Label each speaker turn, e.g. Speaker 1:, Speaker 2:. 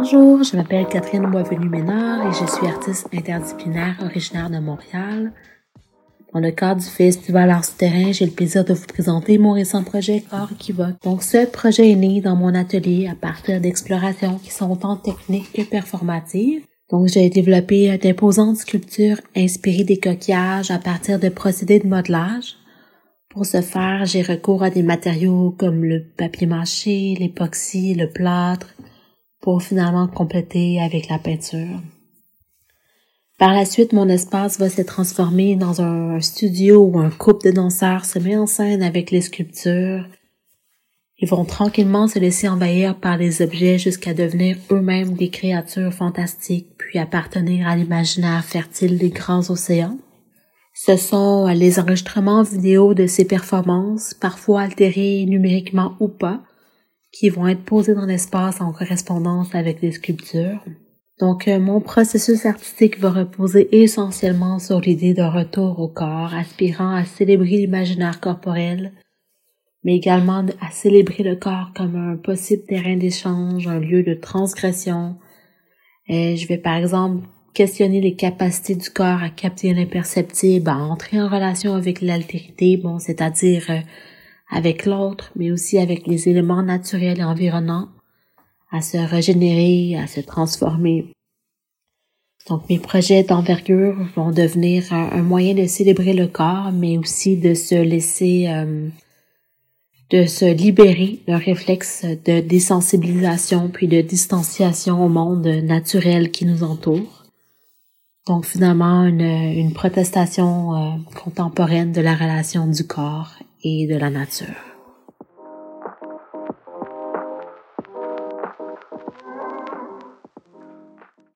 Speaker 1: Bonjour, je m'appelle Catherine Boisvenu-Ménard et je suis artiste interdisciplinaire originaire de Montréal. Dans le cadre du Festival Art Souterrain, j'ai le plaisir de vous présenter mon récent projet Corps Équivoque. Donc, ce projet est né dans mon atelier à partir d'explorations qui sont tant techniques que performatives. Donc, j'ai développé d'imposantes sculptures inspirées des coquillages à partir de procédés de modelage. Pour ce faire, j'ai recours à des matériaux comme le papier mâché, l'époxy, le plâtre, pour finalement compléter avec la peinture. Par la suite, mon espace va se transformer dans un studio où un couple de danseurs se met en scène avec les sculptures. Ils vont tranquillement se laisser envahir par les objets jusqu'à devenir eux-mêmes des créatures fantastiques, puis appartenir à l'imaginaire fertile des grands océans. Ce sont les enregistrements vidéo de ces performances, parfois altérés numériquement ou pas, qui vont être posés dans l'espace en correspondance avec les sculptures. Donc, euh, mon processus artistique va reposer essentiellement sur l'idée d'un retour au corps, aspirant à célébrer l'imaginaire corporel, mais également à célébrer le corps comme un possible terrain d'échange, un lieu de transgression. Et je vais par exemple questionner les capacités du corps à capter l'imperceptible, à entrer en relation avec l'altérité, bon, c'est-à-dire euh, avec l'autre, mais aussi avec les éléments naturels et environnants, à se régénérer, à se transformer. Donc mes projets d'envergure vont devenir un, moyen de célébrer le corps, mais aussi de se laisser, euh, de se libérer d'un réflexe de désensibilisation puis de distanciation au monde naturel qui nous entoure. Donc finalement une, une protestation euh, contemporaine de la relation du corps et de la nature.